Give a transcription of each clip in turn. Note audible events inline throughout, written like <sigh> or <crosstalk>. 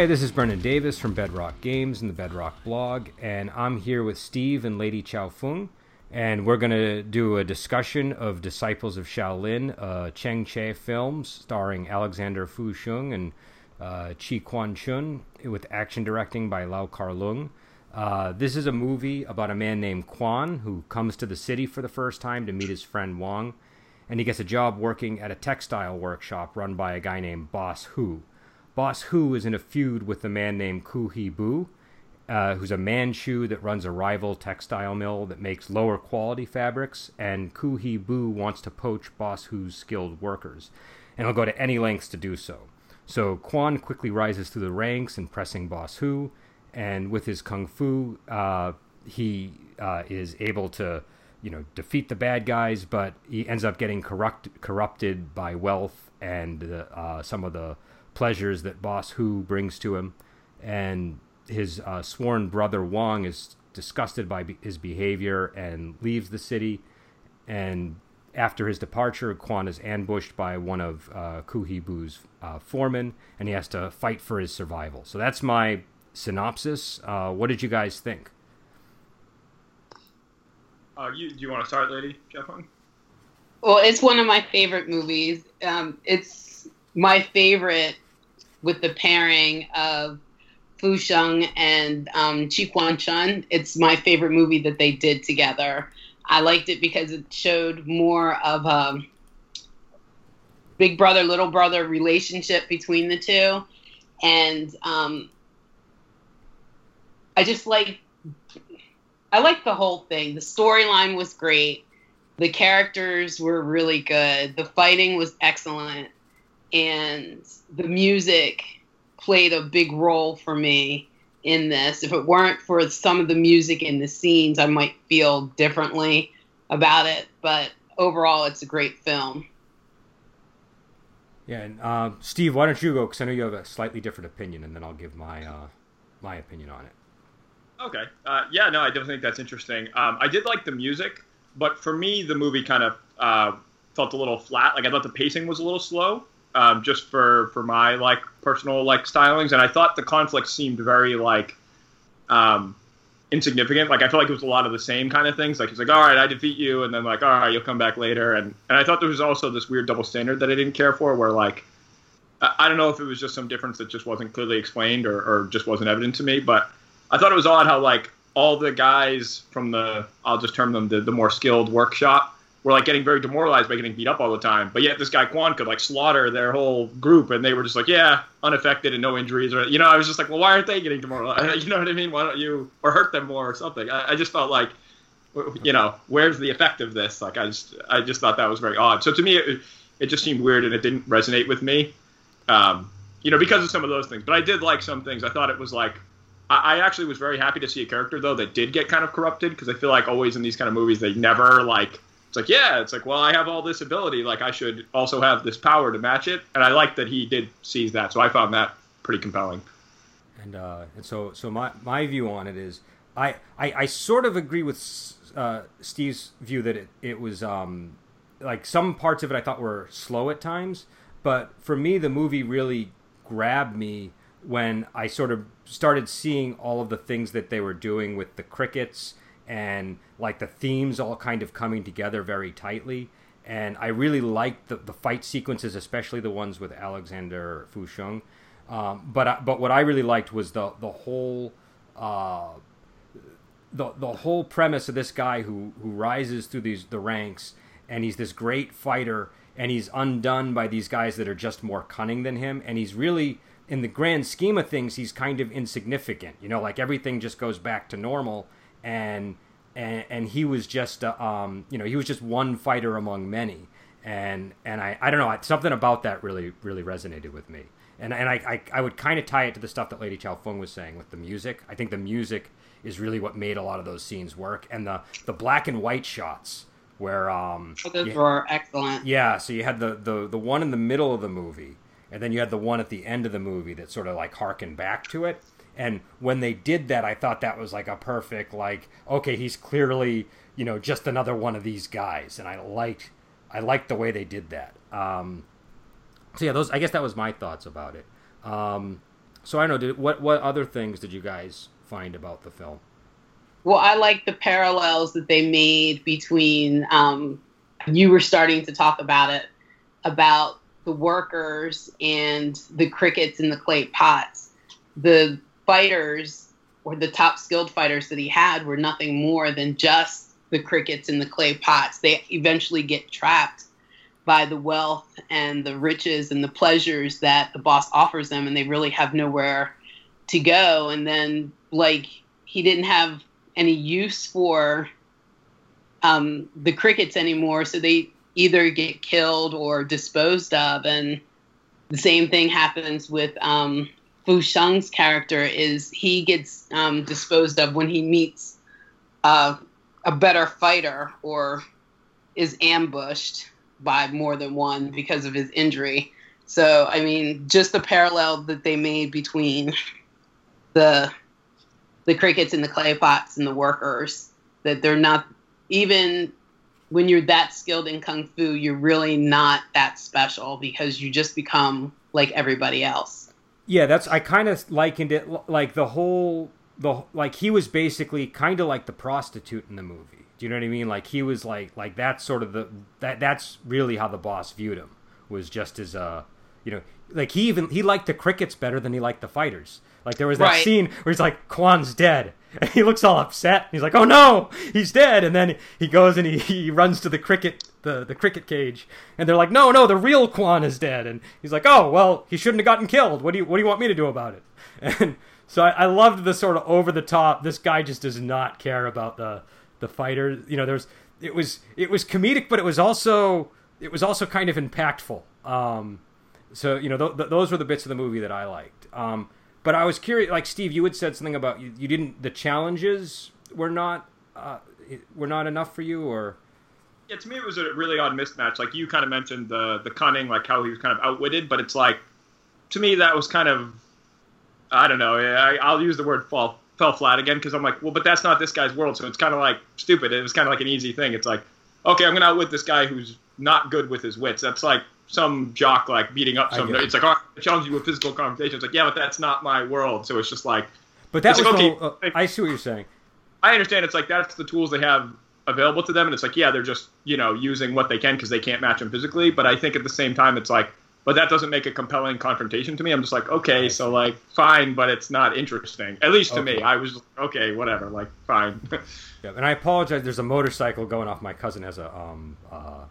Hi, this is Brendan Davis from Bedrock Games and the Bedrock blog, and I'm here with Steve and Lady Chow Fung, and we're going to do a discussion of Disciples of Shaolin, a Chang Cheh film starring Alexander Fu Sheng and uh, Chi Quan Chun, with action directing by Lau Kar Lung. Uh, this is a movie about a man named Quan who comes to the city for the first time to meet his friend Wong, and he gets a job working at a textile workshop run by a guy named Boss Hu. Boss Hu is in a feud with a man named Ku He Bu, uh, who's a Manchu that runs a rival textile mill that makes lower quality fabrics, and Ku He Bu wants to poach Boss Hu's skilled workers, and he'll go to any lengths to do so. So Quan quickly rises through the ranks, impressing Boss Hu, and with his kung fu, uh, he uh, is able to, you know, defeat the bad guys, but he ends up getting corrupt, corrupted by wealth and uh, some of the pleasures that Boss Hu brings to him, and his uh, sworn brother Wong is disgusted by be- his behavior and leaves the city. And after his departure, Quan is ambushed by one of uh, Ku He Bu's uh, foremen, and he has to fight for his survival. So that's my synopsis. Uh, what did you guys think? Uh, you, do you want to start, Lady Jeff Well, it's one of my favorite movies. Um, it's my favorite with the pairing of Fu Sheng and um, Chi Quan Chun. It's my favorite movie that they did together. I liked it because it showed more of a big brother little brother relationship between the two, and um, I just like I like the whole thing. The storyline was great. The characters were really good. The fighting was excellent and the music played a big role for me in this. If it weren't for some of the music in the scenes, I might feel differently about it. But overall, it's a great film. Yeah, and uh, Steve, why don't you go? Because I know you have a slightly different opinion, and then I'll give my uh, my opinion on it. Okay. Uh, yeah, no, I definitely think that's interesting. Um, I did like the music, but for me, the movie kind of uh, felt a little flat. Like I thought the pacing was a little slow um, just for for my like personal like stylings, and I thought the conflict seemed very like um, insignificant. Like I felt like it was a lot of the same kind of things. Like he's like, all right, I defeat you, and then like, all right, you'll come back later, and and I thought there was also this weird double standard that I didn't care for, where like. I don't know if it was just some difference that just wasn't clearly explained or, or just wasn't evident to me, but I thought it was odd how like all the guys from the I'll just term them the, the more skilled workshop were like getting very demoralized by getting beat up all the time. But yet this guy Quan could like slaughter their whole group, and they were just like, yeah, unaffected and no injuries. Or you know, I was just like, well, why aren't they getting demoralized? <laughs> You know what I mean? Why don't you or hurt them more or something? I, I just felt like, you know, where's the effect of this? Like I just I just thought that was very odd. So to me, it, it just seemed weird and it didn't resonate with me. Um, you know, because of some of those things. But I did like some things. I thought it was like I actually was very happy to see a character though that did get kind of corrupted because I feel like always in these kind of movies they never like it's like yeah it's like well i have all this ability like i should also have this power to match it. And i like that he did seize that. So i found that pretty compelling. And uh and so so my my view on it is i i, I sort of agree with uh steve's view that it, it was um like some parts of it i thought were slow at times. But for me the movie really grabbed me when i sort of started seeing all of the things that they were doing with the crickets and like the themes all kind of coming together very tightly. And I really liked the, the fight sequences, especially the ones with Alexander Fu Sheng. Um, but but what I really liked was the the whole uh, the the whole premise of this guy who who rises through these the ranks and he's this great fighter and he's undone by these guys that are just more cunning than him and he's really in the grand scheme of things he's kind of insignificant you know like everything just goes back to normal and and, and he was just uh, um, you know he was just one fighter among many. And and I, I don't know something about that really really resonated with me. And and I I, I would kind of tie it to the stuff that Lady Chow Fung was saying with the music. I think the music is really what made a lot of those scenes work. And the the black and white shots where um oh, those you, were excellent. Yeah so you had the, the the one in the middle of the movie and then you had the one at the end of the movie that sort of like harkened back to it and when they did that, I thought that was like a perfect, like, okay, he's clearly, you know, just another one of these guys. And I liked, I liked the way they did that. Um, so yeah, those, I guess that was my thoughts about it. Um, So I know. Did, what what other things did you guys find about the film? Well, I like the parallels that they made between. Um, you were starting to talk about it about the workers and the crickets in the clay pots. The fighters or the top skilled fighters that he had were nothing more than just the crickets in the clay pots. They eventually get trapped by the wealth and the riches and the pleasures that the boss offers them, and they really have nowhere to go. And then, like, he didn't have any use for um, the crickets anymore, so they either get killed or disposed of. And the same thing happens with um, Fu Sheng's character is he gets um, disposed of when he meets uh, a better fighter or is ambushed by more than one because of his injury. So I mean, just the parallel that they made between the the crickets and the clay pots and the workers that they're not even when you're that skilled in kung fu, you're really not that special because you just become like everybody else. Yeah, that's I kind of likened it like the whole the like he was basically kind of like the prostitute in the movie. Do you know what I mean? Like he was like like that's sort of the that that's really how the boss viewed him was just as uh you know like he even he liked the crickets better than he liked the fighters. Like there was that right. scene where he's like Kwan's dead and <laughs> he looks all upset. He's like, "Oh no, he's dead!" And then he goes and he, he runs to the cricket the, the cricket cage, and they're like, "No, no, the real Kwan is dead." And he's like, "Oh well, he shouldn't have gotten killed. What do you what do you want me to do about it?" <laughs> And so I, I loved the sort of over the top. This guy just does not care about the the fighter. You know, there's it was it was comedic, but it was also it was also kind of impactful. Um, so you know, th- th- those were the bits of the movie that I liked. Um, but I was curious, like Steve, you had said something about you, you didn't the challenges were not uh, were not enough for you, or yeah, to me it was a really odd mismatch. Like you kind of mentioned the the cunning, like how he was kind of outwitted, but it's like to me that was kind of I don't know. I, I'll use the word fall fell flat again because I'm like, well, but that's not this guy's world, so it's kind of like stupid. It was kind of like an easy thing. It's like, okay, I'm gonna outwit this guy who's not good with his wits. That's like some jock like beating up some. It's like, oh, I challenge you with physical confrontation. It's like, yeah, but that's not my world. So it's just like, but that's like, okay. uh, I see what you're saying. I understand. It's like that's the tools they have available to them, and it's like, yeah, they're just you know using what they can because they can't match them physically. But I think at the same time, it's like, but that doesn't make a compelling confrontation to me. I'm just like, okay, so like, fine, but it's not interesting. At least to okay. me, I was okay, whatever, like, fine. <laughs> yeah, and I apologize. There's a motorcycle going off. My cousin has a um uh,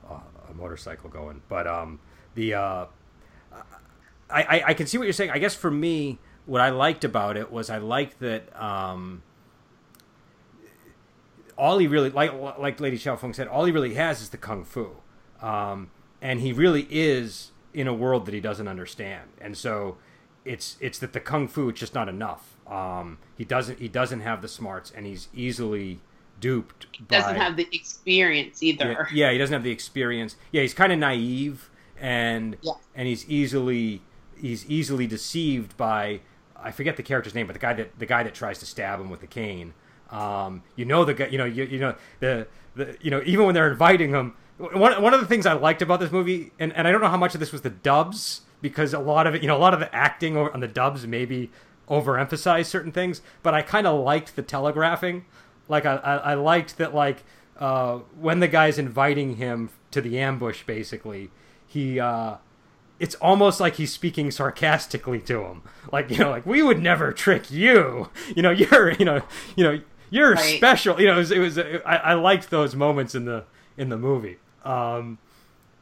a motorcycle going, but um the uh, I, I, I can see what you're saying. I guess for me, what I liked about it was I liked that um, all he really like like Lady Chow Fung said, all he really has is the kung fu, um, and he really is in a world that he doesn't understand, and so it's it's that the kung fu is just not enough. Um, he doesn't he doesn't have the smarts, and he's easily duped. By doesn't have the experience either. Yeah, yeah, he doesn't have the experience. Yeah, he's kind of naive and yeah. and he's easily he's easily deceived by I forget the character's name, but the guy that the guy that tries to stab him with the cane. Um, you know the guy. You know you, you know the, the you know even when they're inviting him. One one of the things I liked about this movie, and, and I don't know how much of this was the dubs because a lot of it, you know, a lot of the acting on the dubs maybe overemphasized certain things, but I kind of liked the telegraphing. Like I, I, I liked that like uh, when the guy's inviting him to the ambush, basically he uh it's almost like he's speaking sarcastically to him like you know like we would never trick you you know <laughs> you're you know you know you're right. special you know it was, it was I, I liked those moments in the in the movie um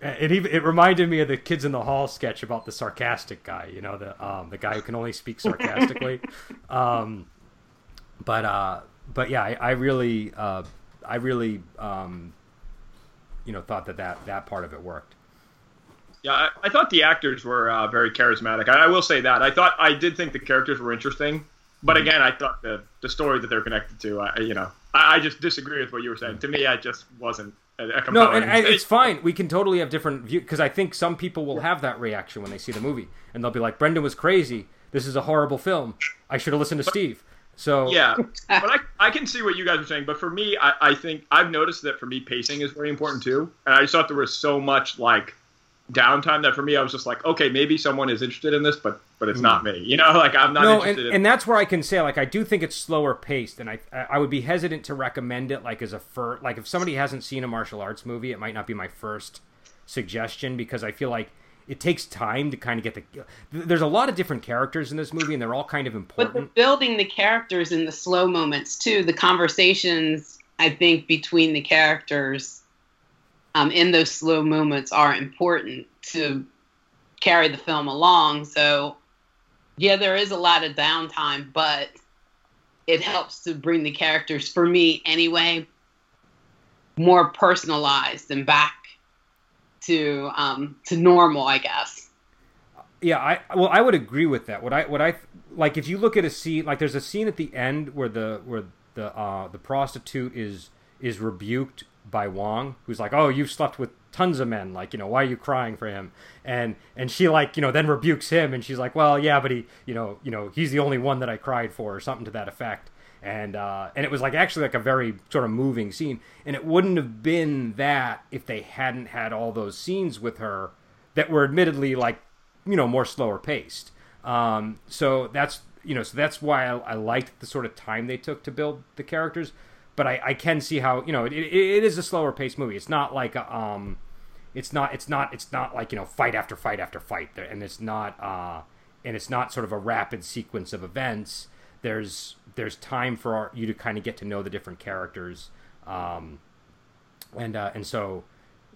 it even it reminded me of the kids in the hall sketch about the sarcastic guy you know the um the guy who can only speak <laughs> sarcastically um but uh but yeah i, I really uh i really um you know thought that that that part of it worked yeah, I, I thought the actors were uh, very charismatic. I, I, will say that. I thought I did think the characters were interesting, but again, I thought the the story that they're connected to, I, you know, I, I, just disagree with what you were saying. To me, I just wasn't. A, a no, and it's fine. We can totally have different views because I think some people will have that reaction when they see the movie, and they'll be like, "Brendan was crazy. This is a horrible film. I should have listened to but, Steve." So yeah, <laughs> but I, I can see what you guys are saying. But for me, I, I think I've noticed that for me, pacing is very important too. And I just thought there was so much like downtime that for me I was just like, okay, maybe someone is interested in this, but but it's mm. not me. You know, <laughs> like I'm not no, and, in... and that's where I can say like I do think it's slower paced, and I I would be hesitant to recommend it like as a first like if somebody hasn't seen a martial arts movie, it might not be my first suggestion because I feel like it takes time to kind of get the. There's a lot of different characters in this movie, and they're all kind of important. But building the characters in the slow moments too, the conversations I think between the characters um, in those slow moments are important to carry the film along. So, yeah, there is a lot of downtime, but it helps to bring the characters, for me anyway, more personalized and back to um, to normal, I guess. Yeah, I well, I would agree with that. What I what I like if you look at a scene like there's a scene at the end where the where the uh, the prostitute is is rebuked by Wong, who's like, "Oh, you've slept with tons of men. Like, you know, why are you crying for him?" And and she like, you know, then rebukes him, and she's like, "Well, yeah, but he, you know, you know, he's the only one that I cried for, or something to that effect." And uh, and it was like actually like a very sort of moving scene, and it wouldn't have been that if they hadn't had all those scenes with her that were admittedly like, you know, more slower paced. Um, so that's you know, so that's why I, I liked the sort of time they took to build the characters but I, I can see how you know it, it, it is a slower paced movie. It's not like a, um, it's not it's not it's not like you know fight after fight after fight and it's not uh, and it's not sort of a rapid sequence of events. There's there's time for our, you to kind of get to know the different characters, um, and uh, and so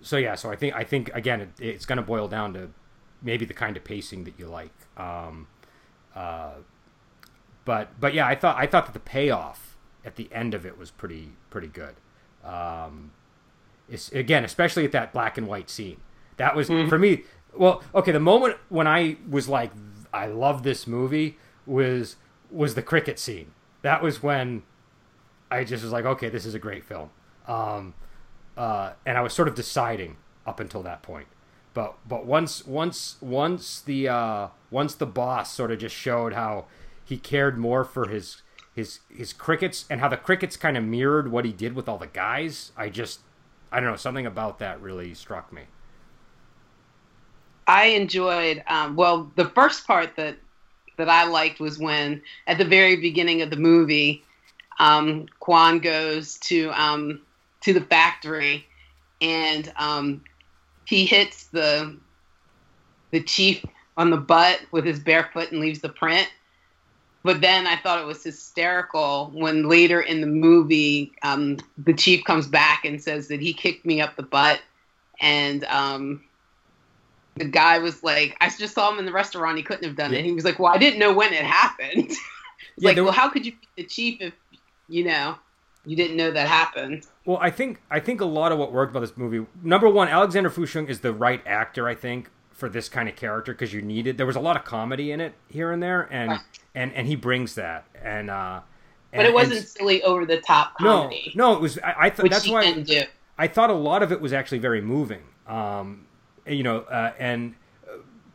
so yeah. So I think I think again it, it's going to boil down to maybe the kind of pacing that you like. Um, uh, but but yeah, I thought I thought that the payoff at the end of it was pretty pretty good. Um, it's, again, especially at that black and white scene. That was mm-hmm. for me. Well, okay, the moment when I was like, I love this movie was was the cricket scene. That was when I just was like, okay, this is a great film. Um, uh, and I was sort of deciding up until that point. But but once once once the uh, once the boss sort of just showed how he cared more for his his his crickets and how the crickets kind of mirrored what he did with all the guys. I just I don't know something about that really struck me. I enjoyed um, well the first part that that I liked was when at the very beginning of the movie, um, Quan goes to um, to the factory and um, he hits the the chief on the butt with his bare foot and leaves the print but then I thought it was hysterical when later in the movie, um, the chief comes back and says that he kicked me up the butt, and um, the guy was like, "I just saw him in the restaurant. He couldn't have done yeah. it." He was like, "Well, I didn't know when it happened." <laughs> yeah, like, well, how could you be the chief if you know you didn't know that happened? Well, I think I think a lot of what worked about this movie. Number one, Alexander Fu Sheng is the right actor. I think for this kind of character because you needed. There was a lot of comedy in it here and there, and and and he brings that. And uh, but it wasn't silly over the top comedy. No, no, it was. I, I thought that's why I, I thought a lot of it was actually very moving. Um, you know, uh, and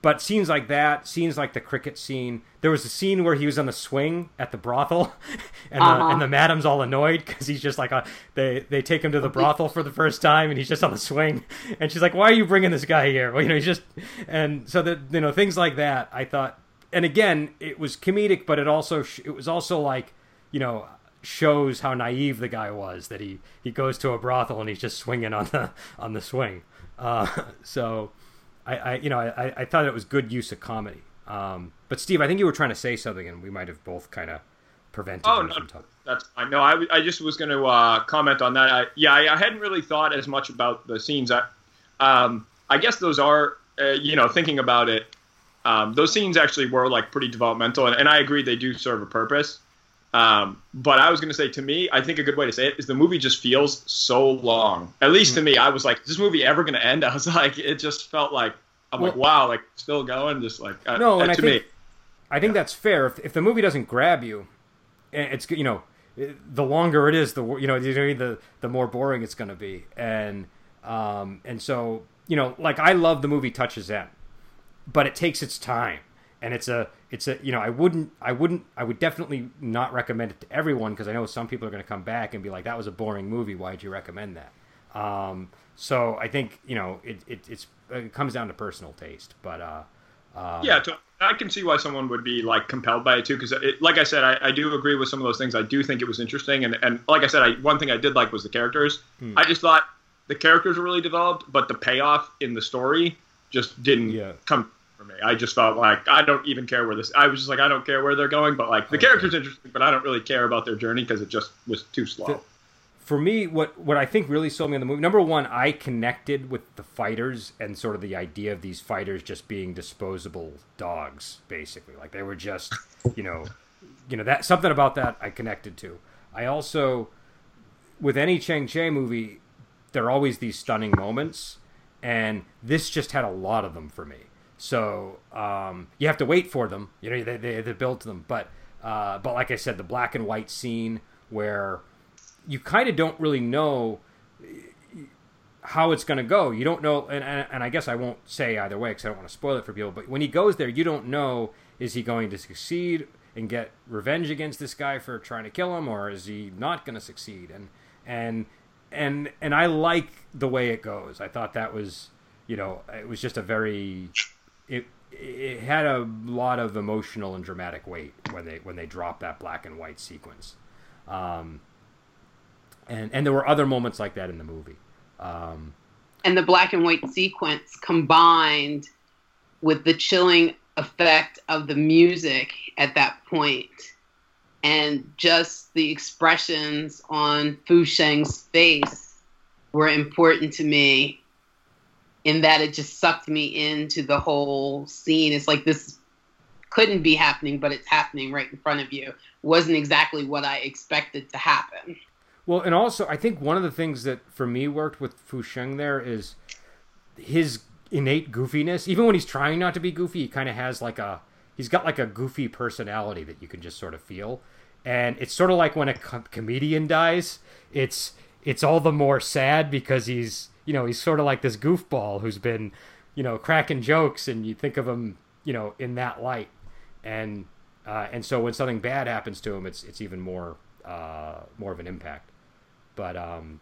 but scenes like that, scenes like the cricket scene. There was a scene where he was on the swing at the brothel, <laughs> and, uh-huh. the, and the madam's all annoyed because he's just like a, they they take him to the brothel for the first time, and he's just on the swing, and she's like, "Why are you bringing this guy here?" Well, you know, he's just, and so that you know things like that. I thought, and again, it was comedic, but it also it was also like, you know, shows how naive the guy was that he he goes to a brothel and he's just swinging on the on the swing. Uh, <laughs> so I, I you know I, I thought it was good use of comedy. Um, but Steve, I think you were trying to say something, and we might have both kind of prevented. Oh no, that's fine. No, I, I just was going to uh, comment on that. I, yeah, I, I, hadn't really thought as much about the scenes. I, um, I guess those are, uh, you know, thinking about it, um, those scenes actually were like pretty developmental, and, and I agree they do serve a purpose. Um, but I was going to say, to me, I think a good way to say it is the movie just feels so long. At least to me, I was like, is this movie ever going to end? <laughs> I was like, it just felt like I'm well, like, wow, like still going, just like uh, no. And uh, I think, me, I think yeah. that's fair. If, if the movie doesn't grab you, it's you know, the longer it is, the you know, the the more boring it's going to be. And um, and so you know, like I love the movie Touch of Zen, but it takes its time, and it's a it's a you know I wouldn't I wouldn't I would definitely not recommend it to everyone because I know some people are going to come back and be like that was a boring movie. Why'd you recommend that? Um, so I think you know it, it, it comes down to personal taste, but uh, uh, yeah, to, I can see why someone would be like compelled by it too, because like I said, I, I, do agree with some of those things. I do think it was interesting, and and like I said, I, one thing I did like was the characters. Hmm. I just thought the characters were really developed, but the payoff in the story just didn't yeah. come me. I just felt like I don't even care where this. I was just like I don't care where they're going, but like the okay. characters interesting, but I don't really care about their journey because it just was too slow. The, for me, what what I think really sold me in the movie, number one, I connected with the fighters and sort of the idea of these fighters just being disposable dogs, basically. Like they were just, you know, you know that something about that I connected to. I also, with any Chang Cheh movie, there are always these stunning moments, and this just had a lot of them for me. So um, you have to wait for them. You know, they they, they built them, but uh, but like I said, the black and white scene where you kind of don't really know how it's going to go. You don't know, and, and, and I guess I won't say either way because I don't want to spoil it for people. But when he goes there, you don't know is he going to succeed and get revenge against this guy for trying to kill him, or is he not going to succeed? And and and and I like the way it goes. I thought that was, you know, it was just a very it it had a lot of emotional and dramatic weight when they when they dropped that black and white sequence. Um, and and there were other moments like that in the movie. Um, and the black and white sequence combined with the chilling effect of the music at that point and just the expressions on Fu Sheng's face were important to me in that it just sucked me into the whole scene. It's like this couldn't be happening, but it's happening right in front of you. Wasn't exactly what I expected to happen. Well, and also I think one of the things that for me worked with Fu Sheng there is his innate goofiness. Even when he's trying not to be goofy, he kind of has like a he's got like a goofy personality that you can just sort of feel. And it's sort of like when a com- comedian dies, it's it's all the more sad because he's you know he's sort of like this goofball who's been you know cracking jokes, and you think of him you know in that light, and uh, and so when something bad happens to him, it's it's even more uh, more of an impact. But um,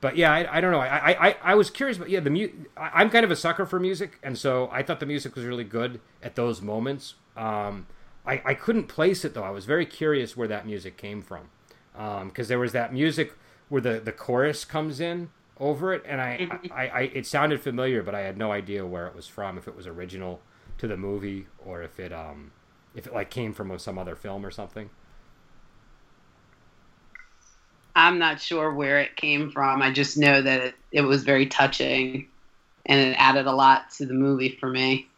but yeah, I, I don't know. I, I, I was curious, but yeah, the mu- I, am kind of a sucker for music, and so I thought the music was really good at those moments. Um, I, I couldn't place it though. I was very curious where that music came from, because um, there was that music where the, the chorus comes in over it, and I, mm-hmm. I, I it sounded familiar, but I had no idea where it was from. If it was original to the movie, or if it um, if it like came from some other film or something. I'm not sure where it came from. I just know that it, it was very touching and it added a lot to the movie for me.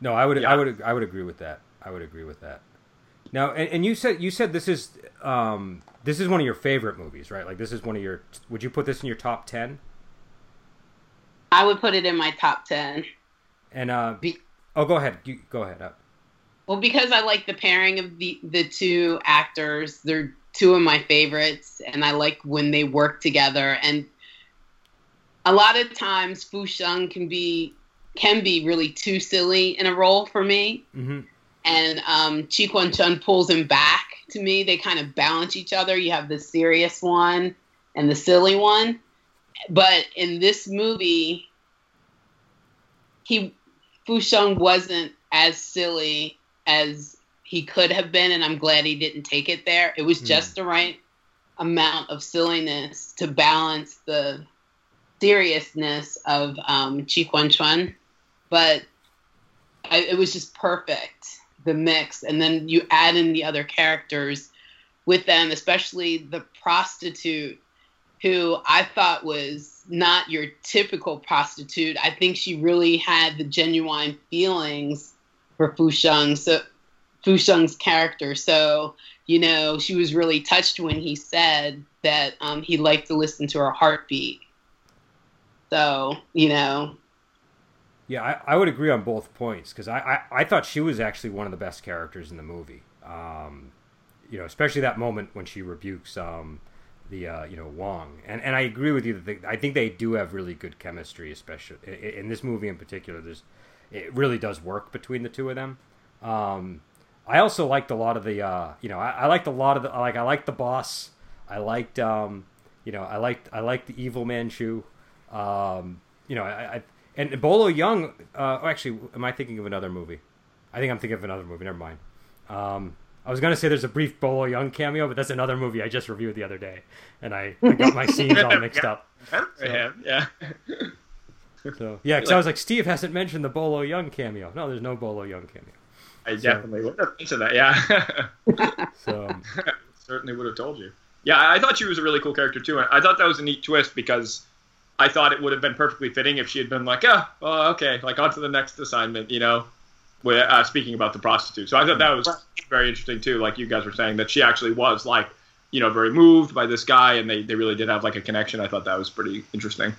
No, I would yeah. I would I would agree with that. I would agree with that. Now, and, and you said you said this is um, this is one of your favorite movies, right? Like this is one of your. Would you put this in your top ten? I would put it in my top ten. And uh, Be- oh, go ahead. You, go ahead. Uh, well, because I like the pairing of the the two actors. They're two of my favorites, and I like when they work together. And a lot of times, Fu Sheng can be can be really too silly in a role for me. Mm-hmm. And um, Chi Kwun Chun pulls him back to me. They kind of balance each other. You have the serious one and the silly one. But in this movie, he Fu Sheng wasn't as silly as he could have been, and I'm glad he didn't take it there. It was hmm. just mm. the right amount of silliness to balance the seriousness of um, Chi Kwun Chun, but I, it was just perfect the mix, and then you add in the other characters with them, especially the prostitute, who I thought was not your typical prostitute. I think she really had the genuine feelings for Fu Sheng, so Fu Sheng's character. So you know, she was really touched when he said that um, he liked to listen to her heartbeat. So you know. Yeah, I, I would agree on both points because I, I, I, thought she was actually one of the best characters in the movie. Um, you know, especially that moment when she rebukes um, the uh, you know Wong, and and I agree with you that they, I think they do have really good chemistry, especially in, in this movie in particular. There's it really does work between the two of them. Um, I also liked a lot of the, uh, you know, I, I, liked a lot of the, like, I liked the boss. I liked, um, you know, I liked, I liked the evil Manchu. Um, you know, I, I, and Bolo Yeung. Uh, oh, actually, am I thinking of another movie? I think I'm thinking of another movie. Never mind. Um, I was gonna say there's a brief Bolo Yeung cameo, but that's another movie I just reviewed the other day, and I, I got my <laughs> scenes all mixed up. So, yeah. <laughs> So <laughs> yeah, because I was like, Steve hasn't mentioned the Bolo Yeung cameo. No, there's no Bolo Yeung cameo. I definitely so, would have mentioned that. Yeah. so certainly would have told you. Yeah, I thought she was a really cool character too. I thought that was a neat twist because I thought it would have been perfectly fitting if she had been like, oh, well, okay, like on to the next assignment, you know. With, uh, speaking about the prostitute, so I thought that was very interesting too. Like you guys were saying, that she actually was like, you know, very moved by this guy, and they, they really did have like a connection. I thought that was pretty interesting.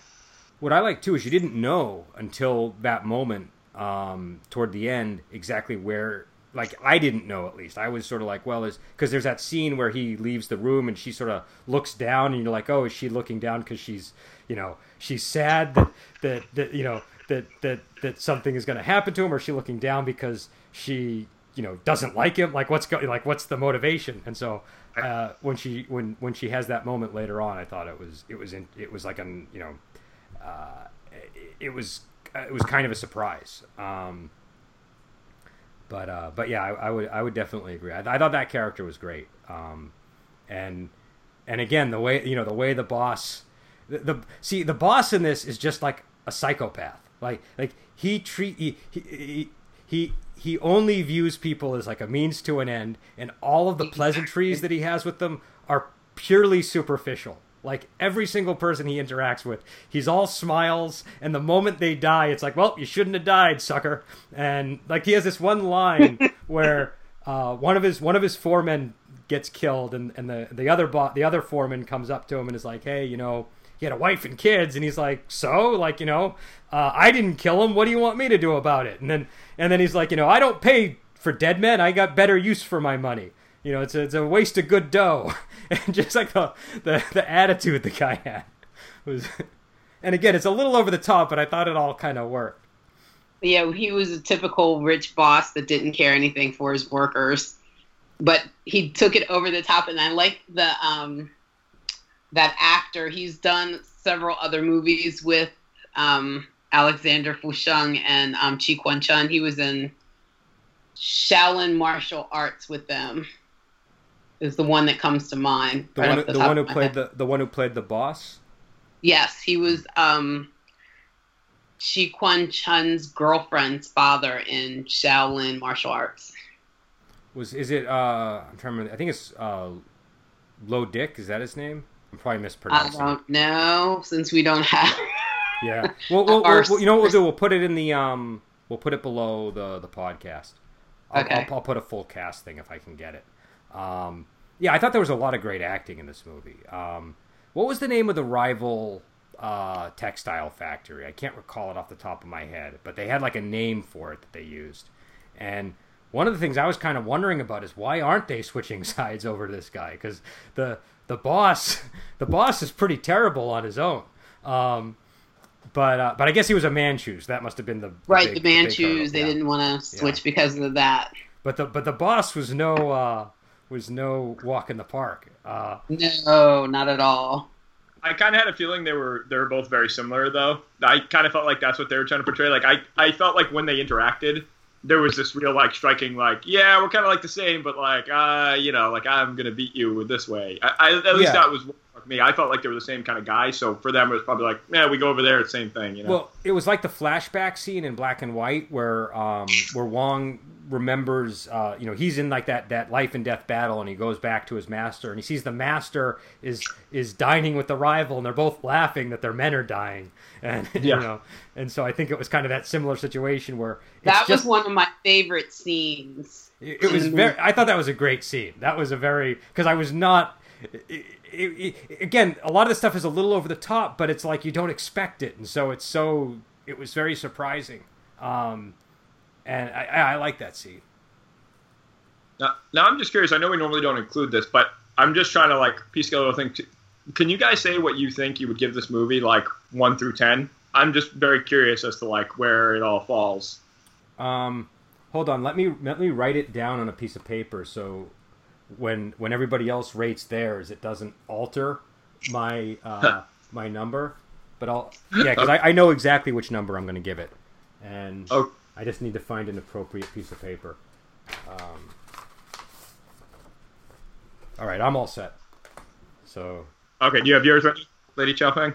What I like too is you didn't know until that moment um, toward the end exactly where like I didn't know at least. I was sort of like, well, is because there's that scene where he leaves the room and she sort of looks down, and you're like, oh, is she looking down because she's, you know, she's sad that that that you know that that that something is going to happen to him, or is she looking down because she, you know, doesn't like him? Like what's going, like what's the motivation? And so uh, when she when when she has that moment later on, I thought it was it was in, it was like an you know, uh, it, it was it was kind of a surprise. Um, but uh, but yeah, I, I, would I would definitely agree. I, I thought that character was great. Um, and and again, the way you know the way the boss, the, the see the boss in this is just like a psychopath. Like like he treat he he, he he only views people as like a means to an end, and all of the pleasantries that he has with them are purely superficial. Like every single person he interacts with, he's all smiles, and the moment they die, it's like, well, you shouldn't have died, sucker. And like he has this one line <laughs> where uh, one of his one of his foremen gets killed, and, and the the other bo- the other foreman comes up to him and is like, hey, you know, he had a wife and kids, and he's like, so, like, you know, uh, I didn't kill him. What do you want me to do about it? And then and then he's like, you know, I don't pay for dead men. I got better use for my money. You know, it's a, it's a waste of good dough. <laughs> and just like the, the, the attitude the guy had was. And again, it's a little over the top, but I thought it all kind of worked. Yeah, he was a typical rich boss that didn't care anything for his workers, but he took it over the top. And I like the um, that actor. He's done several other movies with um, Alexander Fu Sheng and um, Chi Kwan Chun. He was in Shaolin martial arts with them is the one that comes to mind. The right one, the, the one who played head. the the one who played the boss. Yes, he was um, Chi Kwan Chun's girlfriend's father in Shaolin martial arts. Was is it? Uh, I'm trying to remember. I think it's uh, Lo Dick. Is that his name? I'm probably mispronouncing. I don't know since we don't have. <laughs> yeah. Well, we'll, we'll, we'll, you know what we'll do? <laughs> We'll put it in the um. We'll put it below the the podcast. I'll, okay. I'll, I'll put a full cast thing if I can get it. Um, yeah, I thought there was a lot of great acting in this movie. Um, what was the name of the rival uh, textile factory? I can't recall it off the top of my head, but they had like a name for it that they used. And one of the things I was kind of wondering about is why aren't they <laughs> switching sides over to this guy? Because the the boss <laughs> the boss is pretty terrible on his own. Um, but uh, but I guess he was a Manchus. That must have been the right. The, big, the Manchus. They yeah. didn't want to switch yeah. because of that. But the but the boss was no uh, was no walk in the park. Uh, no, not at all. I kind of had a feeling they were they were both very similar though. I kind of felt like that's what they were trying to portray. Like I I felt like when they interacted, there was this real like striking like yeah we're kind of like the same, but like uh you know like I'm gonna beat you with this way. I, I at least yeah. that was me. I felt like they were the same kind of guy. So for them, it was probably like yeah we go over there, same thing. You know. Well, it was like the flashback scene in black and white where um where Wong remembers uh, you know he's in like that that life and death battle and he goes back to his master and he sees the master is is dining with the rival and they're both laughing that their men are dying <laughs> and yeah. you know and so i think it was kind of that similar situation where that was one of my favorite scenes it, it was very i thought that was a great scene that was a very because i was not it, it, again a lot of the stuff is a little over the top but it's like you don't expect it and so it's so it was very surprising um, and I, I like that scene. Now, now I'm just curious. I know we normally don't include this, but I'm just trying to like piece together a thing. Can you guys say what you think you would give this movie, like one through ten? I'm just very curious as to like where it all falls. Um, hold on. Let me let me write it down on a piece of paper so when when everybody else rates theirs, it doesn't alter my uh, my number. but I'll yeah, because I, I know exactly which number I'm going to give it, and Oh. I just need to find an appropriate piece of paper. Um, all right, I'm all set. So Okay, do you have yours ready, Lady Chow Fung?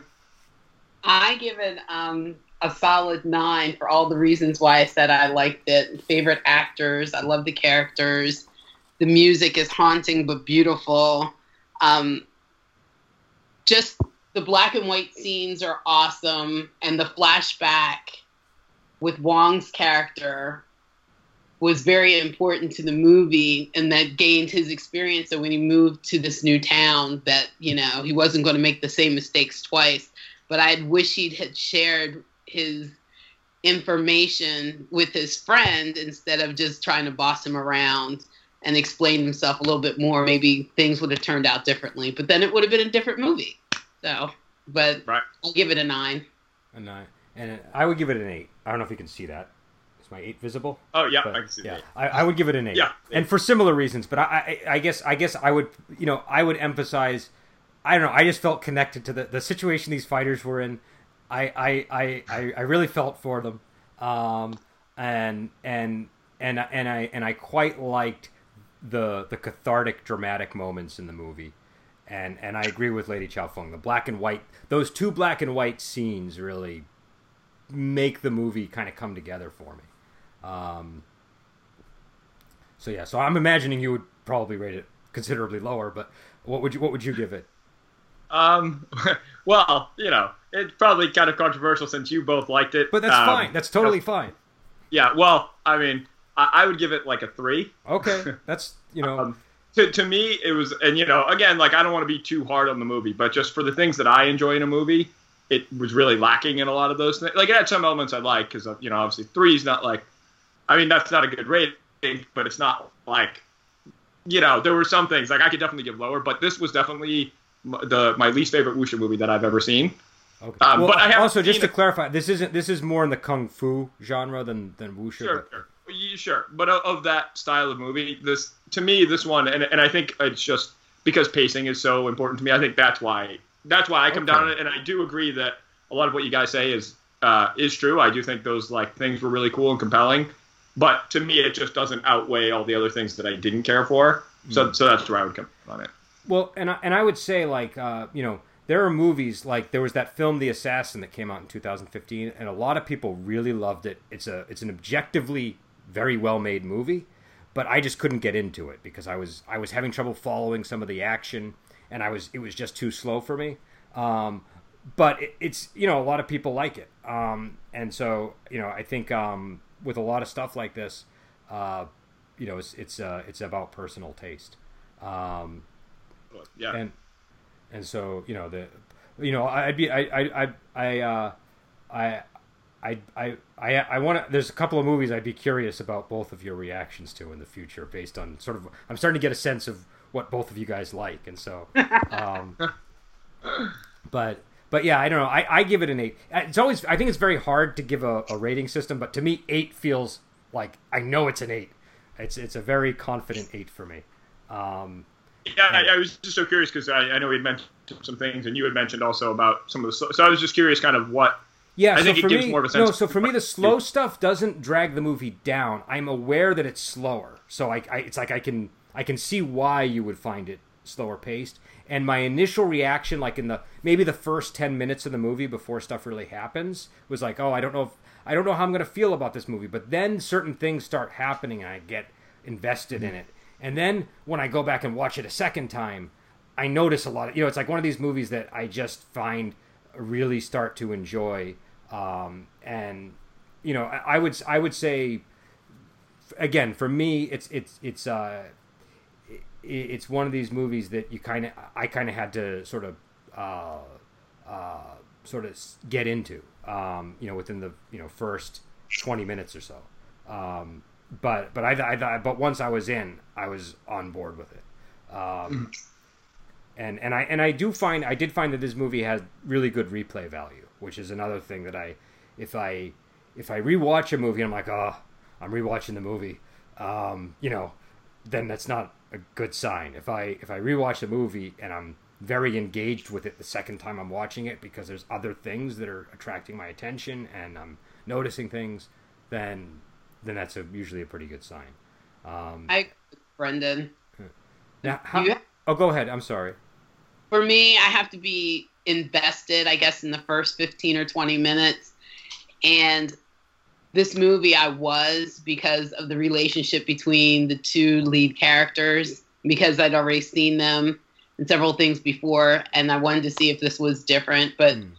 I give it um, a solid nine for all the reasons why I said I liked it. Favorite actors, I love the characters. The music is haunting but beautiful. Um, just the black and white scenes are awesome, and the flashback with Wong's character was very important to the movie and that gained his experience so when he moved to this new town that you know he wasn't going to make the same mistakes twice but i'd wish he'd had shared his information with his friend instead of just trying to boss him around and explain himself a little bit more maybe things would have turned out differently but then it would have been a different movie so but Right. i'll give it a nine a nine, and I would give it an eight. I don't know if you can see that. Is my eight visible? Oh yeah, But, I can see yeah, that. I, I would give it an eight. Yeah. and for similar reasons. But I, I, I guess, I guess I would, you know, I would emphasize. I don't know. I just felt connected to the the situation these fighters were in. I, I, I, I, I really felt for them, um, and and and and I and I quite liked the the cathartic, dramatic moments in the movie. And and I agree with Lady Chow Fung. The black and white, those two black and white scenes really make the movie kind of come together for me. Um, so yeah, so I'm imagining you would probably rate it considerably lower, but what would you what would you give it? Um, <laughs> well, you know, it's probably kind of controversial since you both liked it. But that's Um, fine. That's totally fine. Yeah, well, I mean, I, I would give it like a three. Okay, <laughs> that's you know Um, to, to me, it was, and you know, again, like I don't want to be too hard on the movie, but just for the things that I enjoy in a movie, it was really lacking in a lot of those things. Like it had some elements I like because you know, obviously three is not like, I mean, that's not a good rating, but it's not like, you know, there were some things like I could definitely give lower, but this was definitely the my least favorite wuxia movie that I've ever seen. okay. um, well, but I also just to it- clarify, this isn't this is more in the kung fu genre than than wuxia. Sure, sure, sure. But of, of that style of movie, this to me, this one, and, and I think it's just because pacing is so important to me. I think that's why that's why I come Okay. down on it, and I do agree that a lot of what you guys say is uh, is true. I do think those like things were really cool and compelling, but to me, it just doesn't outweigh all the other things that I didn't care for. So, so that's where I would come on it. Well, and I, and I would say like uh, you know there are movies like there was that film The Assassin that came out in 2015, and a lot of people really loved it. It's a it's an objectively very well made movie, but I just couldn't get into it because I was I was having trouble following some of the action, and I was it was just too slow for me. Um, but it, it's you know a lot of people like it, um, and so you know I think um, with a lot of stuff like this, uh, you know it's it's uh, it's about personal taste. Um, yeah, and and so you know the you know I'd be I I I I uh, I. I I I, I want to. There's a couple of movies I'd be curious about both of your reactions to in the future, based on sort of. I'm starting to get a sense of what both of you guys like, and so. Um, <laughs> but but yeah, I don't know. I, I give it an eight. It's always I think it's very hard to give a, a rating system, but to me, eight feels like I know it's an eight. It's it's a very confident eight for me. Um, Yeah, I, I was just so curious because I, I know we had mentioned some things, and you had mentioned also about some of the. So so I was just curious, kind of what. Yeah, I so think it for gives me, more of a sense no. So for me, the slow stuff doesn't drag the movie down. I'm aware that it's slower, so I, I, it's like I can I can see why you would find it slower paced. And my initial reaction, like in the maybe the first ten minutes of the movie before stuff really happens, was like, oh, I don't know if I don't know how I'm going to feel about this movie. But then certain things start happening, and I get invested in mm-hmm. it. And then when I go back and watch it a second time, I notice a lot of you know it's like one of these movies that I just find really start to enjoy um, and you know I, I would I would say again for me it's it's it's uh it's one of these movies that you kind of I kind of had to sort of uh, uh, sort of get into um, you know within the you know first 20 minutes or so. Um, but but I, I but once I was in I was on board with it. Um, and and I and I do find I did find that this movie has really good replay value, which is another thing that I if I if I rewatch a movie, I'm like, oh, I'm rewatching the movie, um, you know, then that's not a good sign. If I if I rewatch the movie and I'm very engaged with it the second time I'm watching it because there's other things that are attracting my attention and I'm noticing things, then then that's a, usually a pretty good sign. Um, I, Brendan. now, how, You- oh, go ahead. I'm sorry. For me, I have to be invested, I guess, in the first 15 or 20 minutes. And this movie, I was because of the relationship between the two lead characters, because I'd already seen them in several things before, and I wanted to see if this was different. But Mm.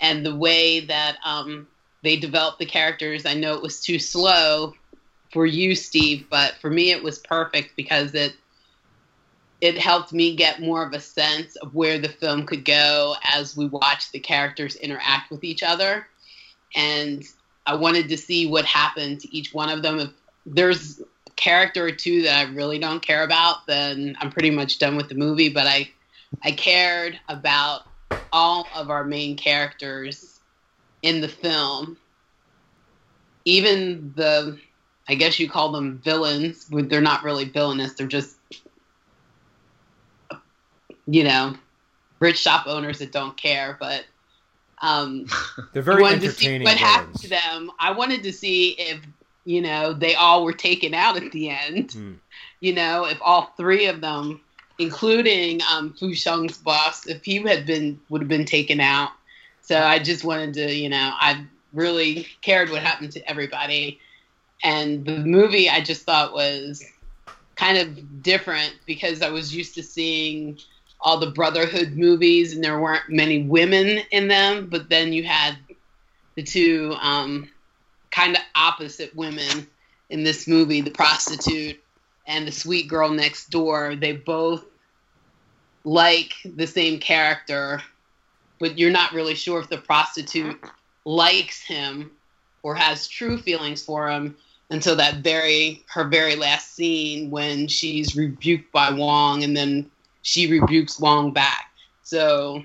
and the way that um, they developed the characters, I know it was too slow for you, Steve, but for me, it was perfect because it it helped me get more of a sense of where the film could go as we watch the characters interact with each other. And I wanted to see what happened to each one of them. If there's a character or two that I really don't care about, then I'm pretty much done with the movie. But I, I cared about all of our main characters in the film. Even the, I guess you call them villains, they're not really villainous. They're just you know, rich shop owners that don't care, but um, <laughs> They're very wanted to see entertaining what happened to them. I wanted to see if you know they all were taken out at the end. Mm. You know, if all three of them, including um, Fu Sheng's boss, if he had been would have been taken out. So I just wanted to, you know, I really cared what happened to everybody, and the movie I just thought was kind of different because I was used to seeing all the Brotherhood movies, and there weren't many women in them. But then you had the two um, kind of opposite women in this movie, the prostitute and the sweet girl next door. They both like the same character, but you're not really sure if the prostitute likes him or has true feelings for him until that very her very last scene when she's rebuked by Wong and then she rebukes Wong back. So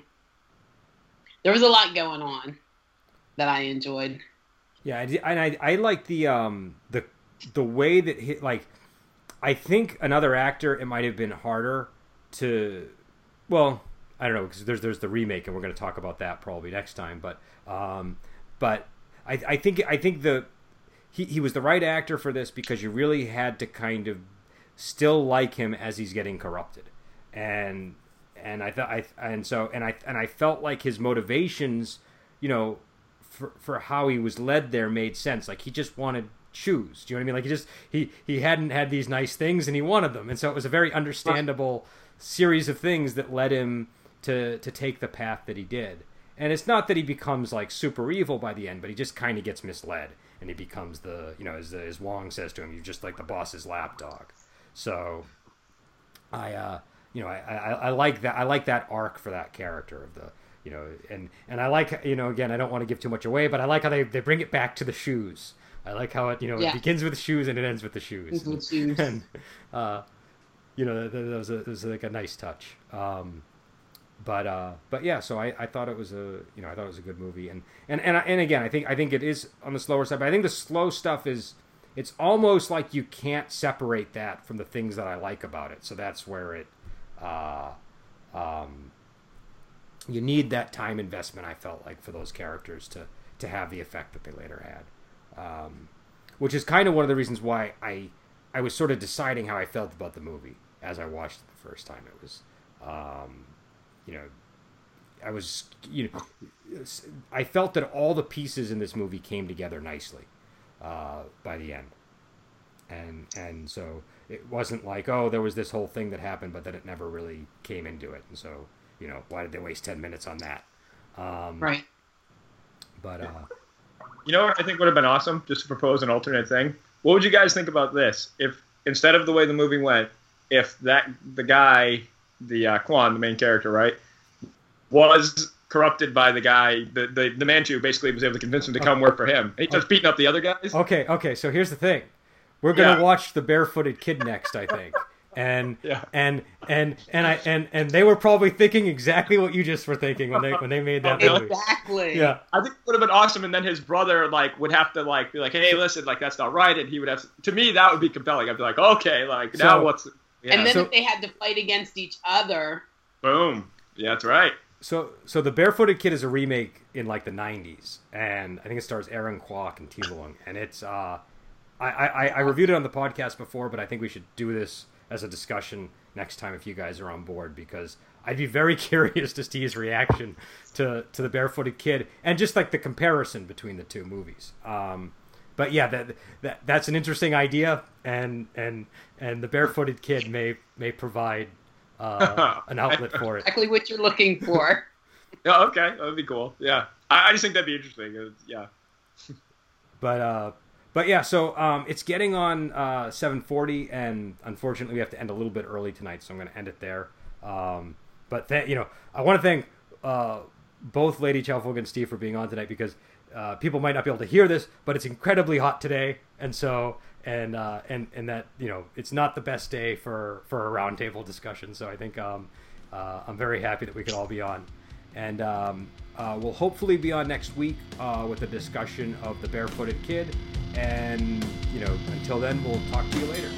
there was a lot going on that I enjoyed. Yeah, and I I like the um the the way that he like I think another actor it might have been harder to well I don't know because there's there's the remake and we're going to talk about that probably next time but um but I I think I think the he he was the right actor for this because you really had to kind of still like him as he's getting corrupted and and I thought I and so and I and I felt like his motivations you know for for how he was led there made sense. Like he just wanted shoes. Do you know what I mean? Like he just he he hadn't had these nice things and he wanted them, and so it was a very understandable series of things that led him to to take the path that he did. And it's not that he becomes like super evil by the end, but he just kind of gets misled, and he becomes the you know as as Wong says to him, you're just like the boss's lapdog. So I uh you know I, I I like that I like that arc for that character of the you know and and I like you know again I don't want to give too much away but I like how they they bring it back to the shoes. I like how it you know Yeah. it begins with the shoes and it ends with the shoes. <laughs> Shoes. and uh you know that, that was a, that was like a nice touch. Um but uh but yeah so I, I thought it was a you know I thought it was a good movie. And and and, I- and again I think I think it is on the slower side but I think the slow stuff is it's almost like you can't separate that from the things that I like about it. So that's where it uh um you need that time investment I felt like for those characters to to have the effect that they later had. Um which is kind of one of the reasons why I I was sort of deciding how I felt about the movie as I watched it the first time. It was um you know I was you know I felt that all the pieces in this movie came together nicely uh, by the end, and and so it wasn't like oh there was this whole thing that happened but then it never really came into it, and so you know why did they waste ten minutes on that? Um, Right. But uh, You know what I think would have been awesome? Just to propose an alternate thing. What would you guys think about this? If instead of the way the movie went, if that the guy, the uh, Quan, the main character, right, was corrupted by the guy, the, the the Manchu basically was able to convince him to come work for him. He starts beating up the other guys. okay, okay. So here's the thing: we're gonna Yeah. watch the barefooted kid next, I think. And <laughs> Yeah. and and and I and and they were probably thinking exactly what you just were thinking when they when they made that movie. Exactly. Yeah, I think it would have been awesome, and then his brother like would have to like be like, "Hey, listen, like that's not right," and he would have. To me, that would be compelling. I'd be like, "Okay, like now what's?" Yeah. And then So- if they had to fight against each other, boom. Yeah, that's right. So, so the Barefooted Kid is a remake in like the '90s, and I think it stars Aaron Kwok and Tina Leung, and it's. uh I, I, I reviewed it on the podcast before, but I think we should do this as a discussion next time if you guys are on board because I'd be very <laughs> curious to see his reaction to to the Barefooted Kid and just like the comparison between the two movies. Um, but yeah, that, that that's an interesting idea, and and and the Barefooted Kid may may provide uh, <laughs> an outlet for it. Exactly what you're looking for. <laughs> yeah, okay, that'd be cool. Yeah, I, I just think that'd be interesting. It's, yeah. but uh, but yeah, so um, it's getting on uh, 7:40, and unfortunately, we have to end a little bit early tonight, so I'm going to end it there. Um, but th- you know, I want to thank uh, both Lady Chalfog and Steve for being on tonight because uh, people might not be able to hear this, but it's incredibly hot today, and so and uh, and and that you know it's not the best day for for a roundtable discussion. So I think um, uh, I'm very happy that we could all be on, and um, uh, we'll hopefully be on next week uh, with a discussion of the Barefooted Kid. And you know, until then, we'll talk to you later.